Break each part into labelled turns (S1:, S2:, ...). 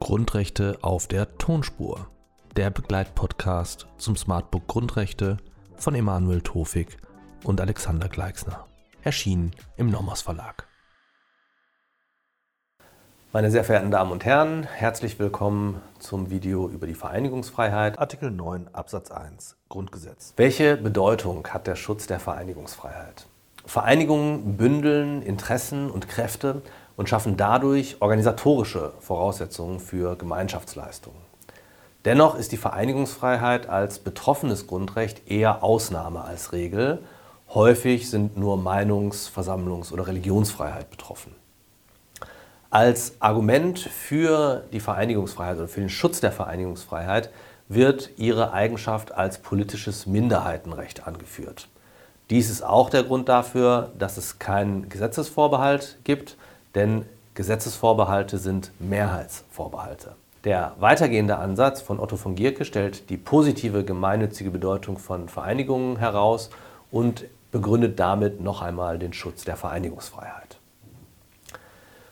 S1: Grundrechte auf der Tonspur. Der Begleitpodcast zum Smartbook Grundrechte von Emanuel Tofik und Alexander Gleixner. Erschienen im Nomos Verlag.
S2: Meine sehr verehrten Damen und Herren, herzlich willkommen zum Video über die Vereinigungsfreiheit.
S1: Artikel 9 Absatz 1 Grundgesetz.
S2: Welche Bedeutung hat der Schutz der Vereinigungsfreiheit? Vereinigungen bündeln Interessen und Kräfte und schaffen dadurch organisatorische Voraussetzungen für Gemeinschaftsleistungen. Dennoch ist die Vereinigungsfreiheit als betroffenes Grundrecht eher Ausnahme als Regel. Häufig sind nur Meinungs-, Versammlungs- oder Religionsfreiheit betroffen. Als Argument für die Vereinigungsfreiheit oder für den Schutz der Vereinigungsfreiheit wird ihre Eigenschaft als politisches Minderheitenrecht angeführt. Dies ist auch der Grund dafür, dass es keinen Gesetzesvorbehalt gibt, denn Gesetzesvorbehalte sind Mehrheitsvorbehalte. Der weitergehende Ansatz von Otto von Gierke stellt die positive gemeinnützige Bedeutung von Vereinigungen heraus und begründet damit noch einmal den Schutz der Vereinigungsfreiheit.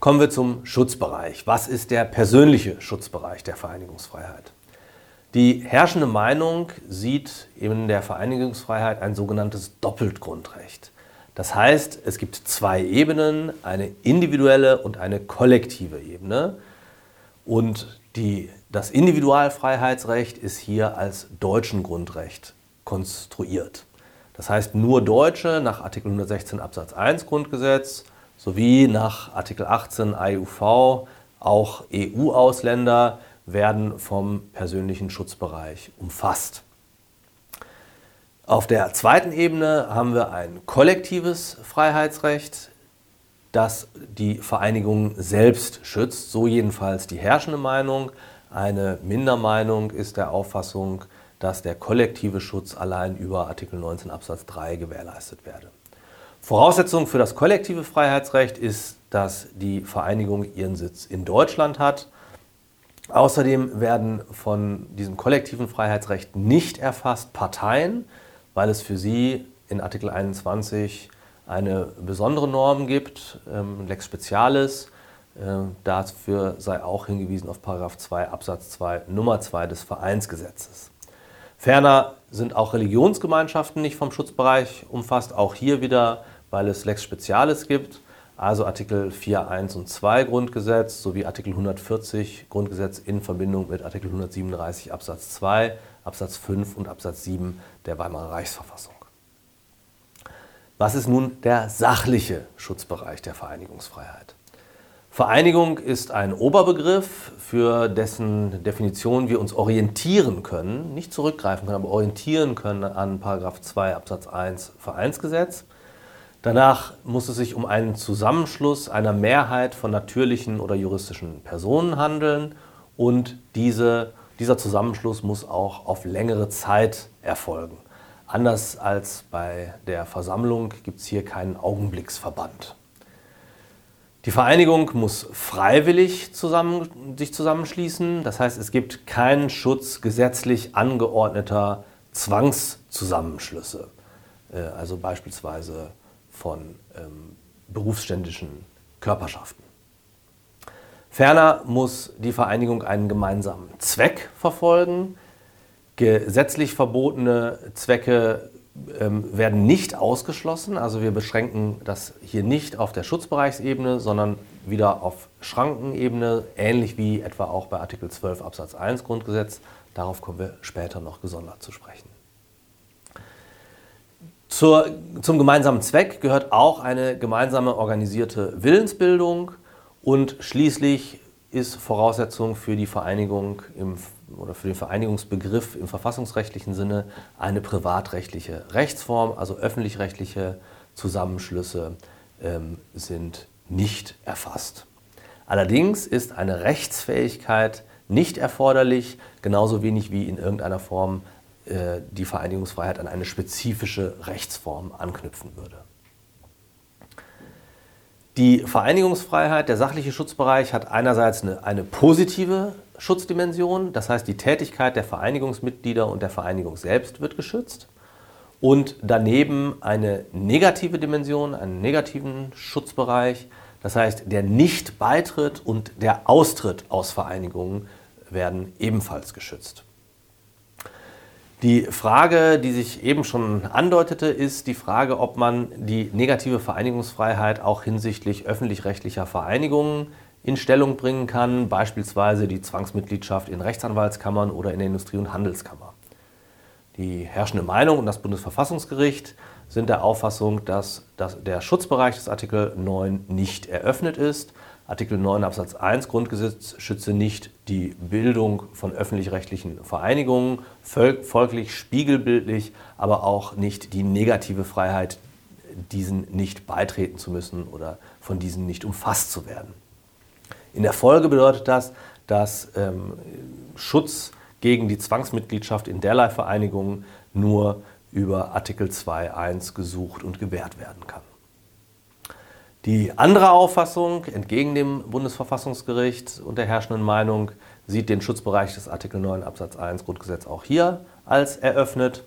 S2: Kommen wir zum Schutzbereich. Was ist der persönliche Schutzbereich der Vereinigungsfreiheit? Die herrschende Meinung sieht in der Vereinigungsfreiheit ein sogenanntes Doppeltgrundrecht. Das heißt, es gibt zwei Ebenen, eine individuelle und eine kollektive Ebene. Und die, das Individualfreiheitsrecht ist hier als deutschen Grundrecht konstruiert. Das heißt, nur Deutsche nach Artikel 116 Absatz 1 Grundgesetz sowie nach Artikel 18 AEUV auch EU-Ausländer werden vom persönlichen Schutzbereich umfasst. Auf der zweiten Ebene haben wir ein kollektives Freiheitsrecht, das die Vereinigung selbst schützt, so jedenfalls die herrschende Meinung. Eine Mindermeinung ist der Auffassung, dass der kollektive Schutz allein über Artikel 19 Absatz 3 gewährleistet werde. Voraussetzung für das kollektive Freiheitsrecht ist, dass die Vereinigung ihren Sitz in Deutschland hat. Außerdem werden von diesem kollektiven Freiheitsrecht nicht erfasst Parteien, weil es für sie in Artikel 21 eine besondere Norm gibt, ähm, Lex Specialis. Äh, dafür sei auch hingewiesen auf 2 Absatz 2 Nummer 2 des Vereinsgesetzes. Ferner sind auch Religionsgemeinschaften nicht vom Schutzbereich umfasst, auch hier wieder, weil es Lex Specialis gibt, also Artikel 4, 1 und 2 Grundgesetz sowie Artikel 140 Grundgesetz in Verbindung mit Artikel 137 Absatz 2, Absatz 5 und Absatz 7 der Weimarer Reichsverfassung. Was ist nun der sachliche Schutzbereich der Vereinigungsfreiheit? Vereinigung ist ein Oberbegriff, für dessen Definition wir uns orientieren können, nicht zurückgreifen können, aber orientieren können an 2 Absatz 1 Vereinsgesetz. Danach muss es sich um einen Zusammenschluss einer Mehrheit von natürlichen oder juristischen Personen handeln und diese, dieser Zusammenschluss muss auch auf längere Zeit erfolgen. Anders als bei der Versammlung gibt es hier keinen Augenblicksverband. Die Vereinigung muss freiwillig zusammen, sich zusammenschließen. Das heißt, es gibt keinen Schutz gesetzlich angeordneter Zwangszusammenschlüsse. Äh, also beispielsweise von ähm, berufsständischen Körperschaften. Ferner muss die Vereinigung einen gemeinsamen Zweck verfolgen. Gesetzlich verbotene Zwecke ähm, werden nicht ausgeschlossen. Also wir beschränken das hier nicht auf der Schutzbereichsebene, sondern wieder auf Schrankenebene, ähnlich wie etwa auch bei Artikel 12 Absatz 1 Grundgesetz. Darauf kommen wir später noch gesondert zu sprechen. Zur, zum gemeinsamen Zweck gehört auch eine gemeinsame organisierte Willensbildung und schließlich ist Voraussetzung für die Vereinigung im oder für den Vereinigungsbegriff im verfassungsrechtlichen Sinne eine privatrechtliche Rechtsform, also öffentlich-rechtliche Zusammenschlüsse ähm, sind nicht erfasst. Allerdings ist eine Rechtsfähigkeit nicht erforderlich, genauso wenig wie in irgendeiner Form äh, die Vereinigungsfreiheit an eine spezifische Rechtsform anknüpfen würde. Die Vereinigungsfreiheit, der sachliche Schutzbereich, hat einerseits eine, eine positive Schutzdimension, das heißt die Tätigkeit der Vereinigungsmitglieder und der Vereinigung selbst wird geschützt. und daneben eine negative Dimension, einen negativen Schutzbereich. Das heißt, der Nichtbeitritt und der Austritt aus Vereinigungen werden ebenfalls geschützt. Die Frage, die sich eben schon andeutete, ist die Frage, ob man die negative Vereinigungsfreiheit auch hinsichtlich öffentlich-rechtlicher Vereinigungen in Stellung bringen kann, beispielsweise die Zwangsmitgliedschaft in Rechtsanwaltskammern oder in der Industrie- und Handelskammer. Die herrschende Meinung und das Bundesverfassungsgericht sind der Auffassung, dass, dass der Schutzbereich des Artikel 9 nicht eröffnet ist Artikel 9 Absatz 1 Grundgesetz schütze nicht die Bildung von öffentlich-rechtlichen Vereinigungen, folglich spiegelbildlich, aber auch nicht die negative Freiheit, diesen nicht beitreten zu müssen oder von diesen nicht umfasst zu werden. In der Folge bedeutet das, dass ähm, Schutz gegen die Zwangsmitgliedschaft in derlei Vereinigungen nur über Artikel 2.1 gesucht und gewährt werden kann. Die andere Auffassung, entgegen dem Bundesverfassungsgericht und der herrschenden Meinung, sieht den Schutzbereich des Artikel 9 Absatz 1 Grundgesetz auch hier als eröffnet.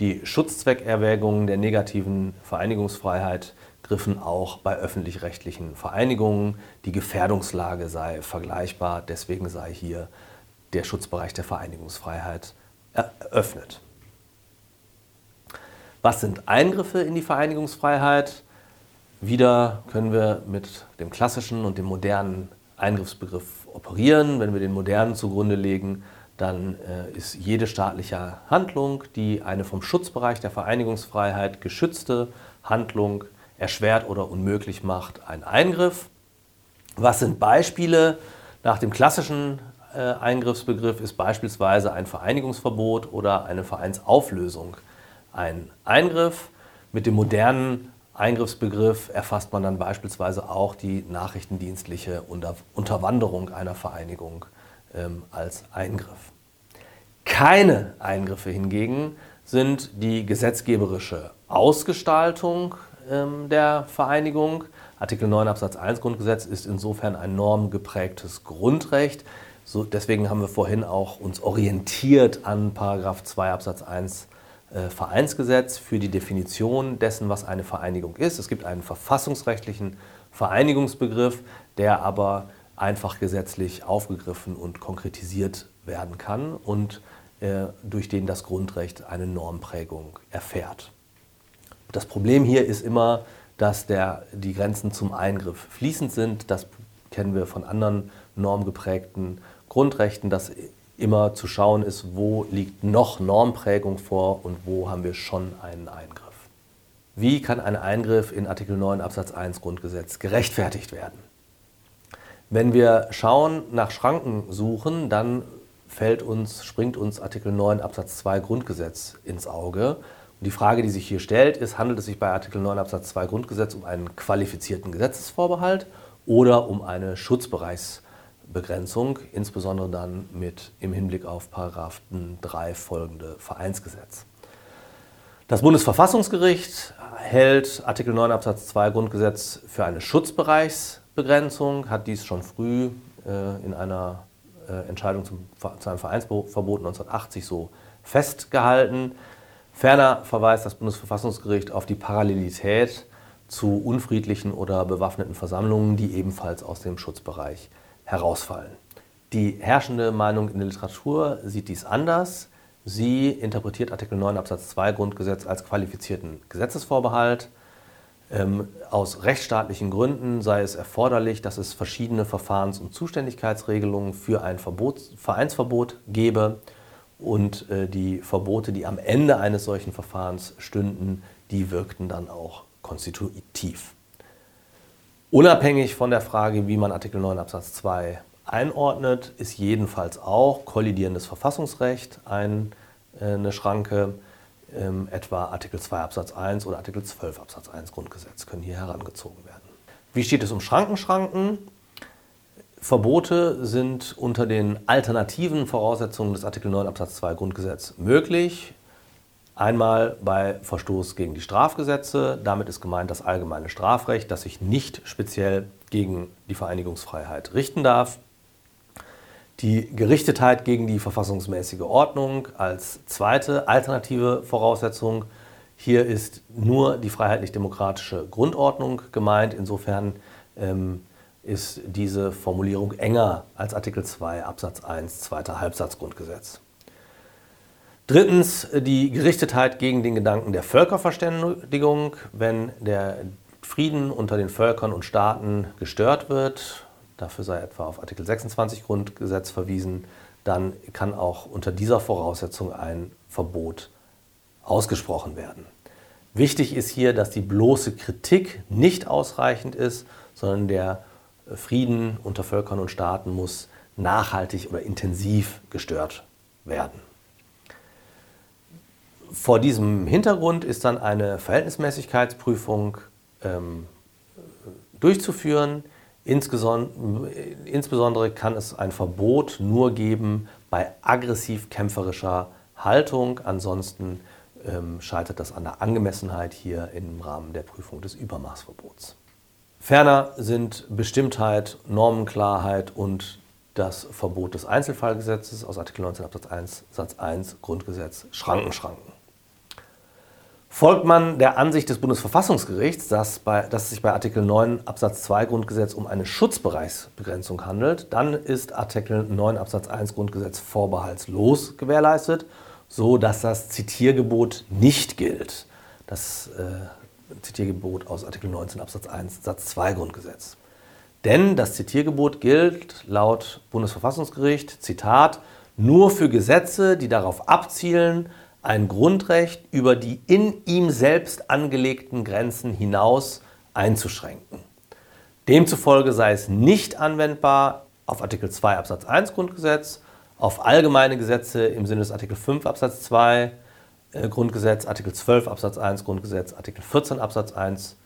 S2: Die Schutzzweckerwägungen der negativen Vereinigungsfreiheit griffen auch bei öffentlich-rechtlichen Vereinigungen. Die Gefährdungslage sei vergleichbar, deswegen sei hier der Schutzbereich der Vereinigungsfreiheit eröffnet. Was sind Eingriffe in die Vereinigungsfreiheit? Wieder können wir mit dem klassischen und dem modernen Eingriffsbegriff operieren. Wenn wir den modernen zugrunde legen, dann äh, ist jede staatliche Handlung, die eine vom Schutzbereich der Vereinigungsfreiheit geschützte Handlung erschwert oder unmöglich macht, ein Eingriff. Was sind Beispiele? Nach dem klassischen äh, Eingriffsbegriff ist beispielsweise ein Vereinigungsverbot oder eine Vereinsauflösung ein Eingriff. Mit dem modernen Eingriffsbegriff erfasst man dann beispielsweise auch die nachrichtendienstliche Unter Unterwanderung einer Vereinigung ähm, als Eingriff. Keine Eingriffe hingegen sind die gesetzgeberische Ausgestaltung ähm, der Vereinigung. Artikel 9 Absatz 1 Grundgesetz ist insofern ein normgeprägtes Grundrecht. So, deswegen haben wir vorhin auch uns orientiert an Paragraph 2 Absatz 1 äh, Vereinsgesetz für die Definition dessen, was eine Vereinigung ist. Es gibt einen verfassungsrechtlichen Vereinigungsbegriff, der aber einfach gesetzlich aufgegriffen und konkretisiert werden kann und äh, durch den das Grundrecht eine Normprägung erfährt. Das Problem hier ist immer, dass der, die Grenzen zum Eingriff fließend sind. Das kennen wir von anderen normgeprägten Grundrechten, dass immer zu schauen ist, wo liegt noch Normprägung vor und wo haben wir schon einen Eingriff. Wie kann ein Eingriff in Artikel 9 Absatz 1 Grundgesetz gerechtfertigt werden? Wenn wir schauen, nach Schranken suchen, dann fällt uns, springt uns Artikel 9 Absatz 2 Grundgesetz ins Auge. Und die Frage, die sich hier stellt, ist, handelt es sich bei Artikel 9 Absatz 2 Grundgesetz um einen qualifizierten Gesetzesvorbehalt oder um eine Schutzbereichs Begrenzung, insbesondere dann mit im Hinblick auf Paragraphen 3 folgende Vereinsgesetz. Das Bundesverfassungsgericht hält Artikel 9 Absatz 2 Grundgesetz für eine Schutzbereichsbegrenzung, hat dies schon früh äh, in einer äh, Entscheidung zum, zu einem Vereinsverbot 1980 so festgehalten. Ferner verweist das Bundesverfassungsgericht auf die Parallelität zu unfriedlichen oder bewaffneten Versammlungen, die ebenfalls aus dem Schutzbereich herausfallen. Die herrschende Meinung in der Literatur sieht dies anders. Sie interpretiert Artikel 9 Absatz 2 Grundgesetz als qualifizierten Gesetzesvorbehalt. Ähm, aus rechtsstaatlichen Gründen sei es erforderlich, dass es verschiedene Verfahrens- und Zuständigkeitsregelungen für ein Verbot, Vereinsverbot gebe und äh, die Verbote, die am Ende eines solchen Verfahrens stünden, die wirkten dann auch konstitutiv. Unabhängig von der Frage, wie man Artikel 9 Absatz 2 einordnet, ist jedenfalls auch kollidierendes Verfassungsrecht äh, eine Schranke. Ähm, etwa Artikel 2 Absatz 1 oder Artikel 12 Absatz 1 Grundgesetz können hier herangezogen werden. Wie steht es um Schrankenschranken? Verbote sind unter den alternativen Voraussetzungen des Artikel 9 Absatz 2 Grundgesetz möglich. Einmal bei Verstoß gegen die Strafgesetze. Damit ist gemeint das allgemeine Strafrecht, das sich nicht speziell gegen die Vereinigungsfreiheit richten darf. Die Gerichtetheit gegen die verfassungsmäßige Ordnung als zweite alternative Voraussetzung. Hier ist nur die freiheitlich-demokratische Grundordnung gemeint. Insofern ähm, ist diese Formulierung enger als Artikel 2 Absatz 1 zweiter Halbsatz Grundgesetz. Drittens die Gerichtetheit gegen den Gedanken der Völkerverständigung. Wenn der Frieden unter den Völkern und Staaten gestört wird, dafür sei etwa auf Artikel 26 Grundgesetz verwiesen, dann kann auch unter dieser Voraussetzung ein Verbot ausgesprochen werden. Wichtig ist hier, dass die bloße Kritik nicht ausreichend ist, sondern der Frieden unter Völkern und Staaten muss nachhaltig oder intensiv gestört werden. Vor diesem Hintergrund ist dann eine Verhältnismäßigkeitsprüfung ähm, durchzuführen. Insbesondere kann es ein Verbot nur geben bei aggressiv-kämpferischer Haltung. Ansonsten ähm, scheitert das an der Angemessenheit hier im Rahmen der Prüfung des Übermaßverbots. Ferner sind Bestimmtheit, Normenklarheit und das Verbot des Einzelfallgesetzes aus Artikel 19 Absatz 1 Satz 1 Grundgesetz Schranken schranken. Folgt man der Ansicht des Bundesverfassungsgerichts, dass, bei, dass es sich bei Artikel 9 Absatz 2 Grundgesetz um eine Schutzbereichsbegrenzung handelt, dann ist Artikel 9 Absatz 1 Grundgesetz vorbehaltslos gewährleistet, so dass das Zitiergebot nicht gilt. Das äh, Zitiergebot aus Artikel 19 Absatz 1 Satz 2 Grundgesetz. Denn das Zitiergebot gilt laut Bundesverfassungsgericht, Zitat, nur für Gesetze, die darauf abzielen, ein Grundrecht über die in ihm selbst angelegten Grenzen hinaus einzuschränken. Demzufolge sei es nicht anwendbar auf Artikel 2 Absatz 1 Grundgesetz, auf allgemeine Gesetze im Sinne des Artikel 5 Absatz 2 äh, Grundgesetz, Artikel 12 Absatz 1 Grundgesetz, Artikel 14 Absatz 1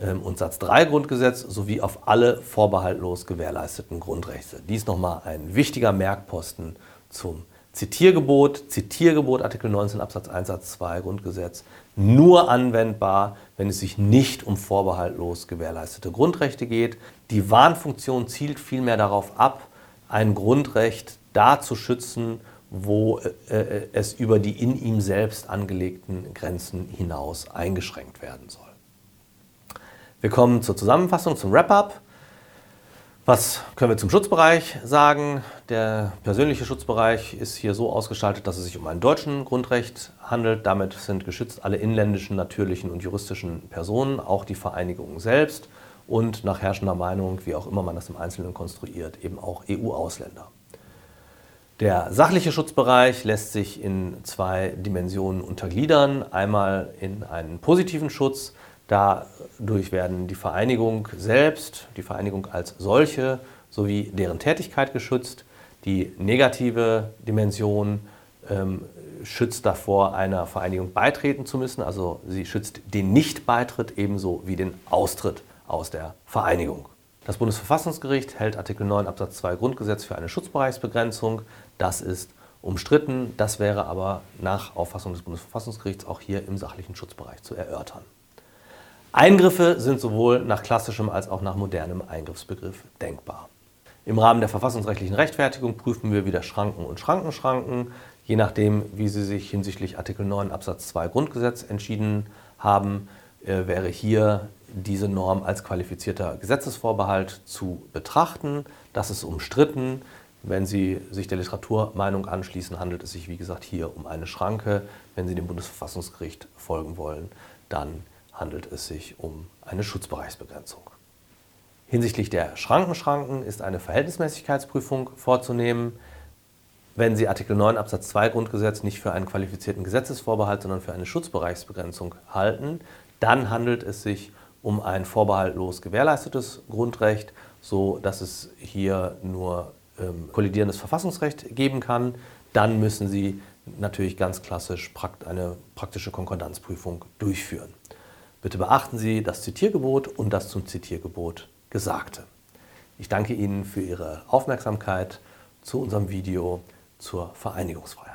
S2: ähm, und Satz 3 Grundgesetz sowie auf alle vorbehaltlos gewährleisteten Grundrechte. Dies nochmal ein wichtiger Merkposten zum Zitiergebot, Zitiergebot Artikel 19 Absatz 1 Satz 2 Grundgesetz nur anwendbar, wenn es sich nicht um vorbehaltlos gewährleistete Grundrechte geht. Die Warnfunktion zielt vielmehr darauf ab, ein Grundrecht da zu schützen, wo äh, äh, es über die in ihm selbst angelegten Grenzen hinaus eingeschränkt werden soll. Wir kommen zur Zusammenfassung, zum Wrap-up. Was können wir zum Schutzbereich sagen? Der persönliche Schutzbereich ist hier so ausgestaltet, dass es sich um ein deutschen Grundrecht handelt. Damit sind geschützt alle inländischen, natürlichen und juristischen Personen, auch die Vereinigung selbst und nach herrschender Meinung, wie auch immer man das im Einzelnen konstruiert, eben auch EU-Ausländer. Der sachliche Schutzbereich lässt sich in zwei Dimensionen untergliedern. Einmal in einen positiven Schutz, Dadurch werden die Vereinigung selbst, die Vereinigung als solche sowie deren Tätigkeit geschützt. Die negative Dimension ähm, schützt davor, einer Vereinigung beitreten zu müssen. Also sie schützt den Nichtbeitritt ebenso wie den Austritt aus der Vereinigung. Das Bundesverfassungsgericht hält Artikel 9 Absatz 2 Grundgesetz für eine Schutzbereichsbegrenzung. Das ist umstritten. Das wäre aber nach Auffassung des Bundesverfassungsgerichts auch hier im sachlichen Schutzbereich zu erörtern. Eingriffe sind sowohl nach klassischem als auch nach modernem Eingriffsbegriff denkbar. Im Rahmen der verfassungsrechtlichen Rechtfertigung prüfen wir wieder Schranken und Schrankenschranken, je nachdem, wie Sie sich hinsichtlich Artikel 9 Absatz 2 Grundgesetz entschieden haben, äh, wäre hier diese Norm als qualifizierter Gesetzesvorbehalt zu betrachten. Das ist umstritten. Wenn Sie sich der Literaturmeinung anschließen, handelt es sich, wie gesagt, hier um eine Schranke. Wenn Sie dem Bundesverfassungsgericht folgen wollen, dann handelt es sich um eine Schutzbereichsbegrenzung. Hinsichtlich der Schrankenschranken ist eine Verhältnismäßigkeitsprüfung vorzunehmen. Wenn Sie Artikel 9 Absatz 2 Grundgesetz nicht für einen qualifizierten Gesetzesvorbehalt, sondern für eine Schutzbereichsbegrenzung halten, dann handelt es sich um ein vorbehaltlos gewährleistetes Grundrecht, so dass es hier nur ähm, kollidierendes Verfassungsrecht geben kann. Dann müssen Sie natürlich ganz klassisch eine praktische Konkordanzprüfung durchführen. Bitte beachten Sie das Zitiergebot und das zum Zitiergebot Gesagte. Ich danke Ihnen für Ihre Aufmerksamkeit zu unserem Video zur Vereinigungsfreiheit.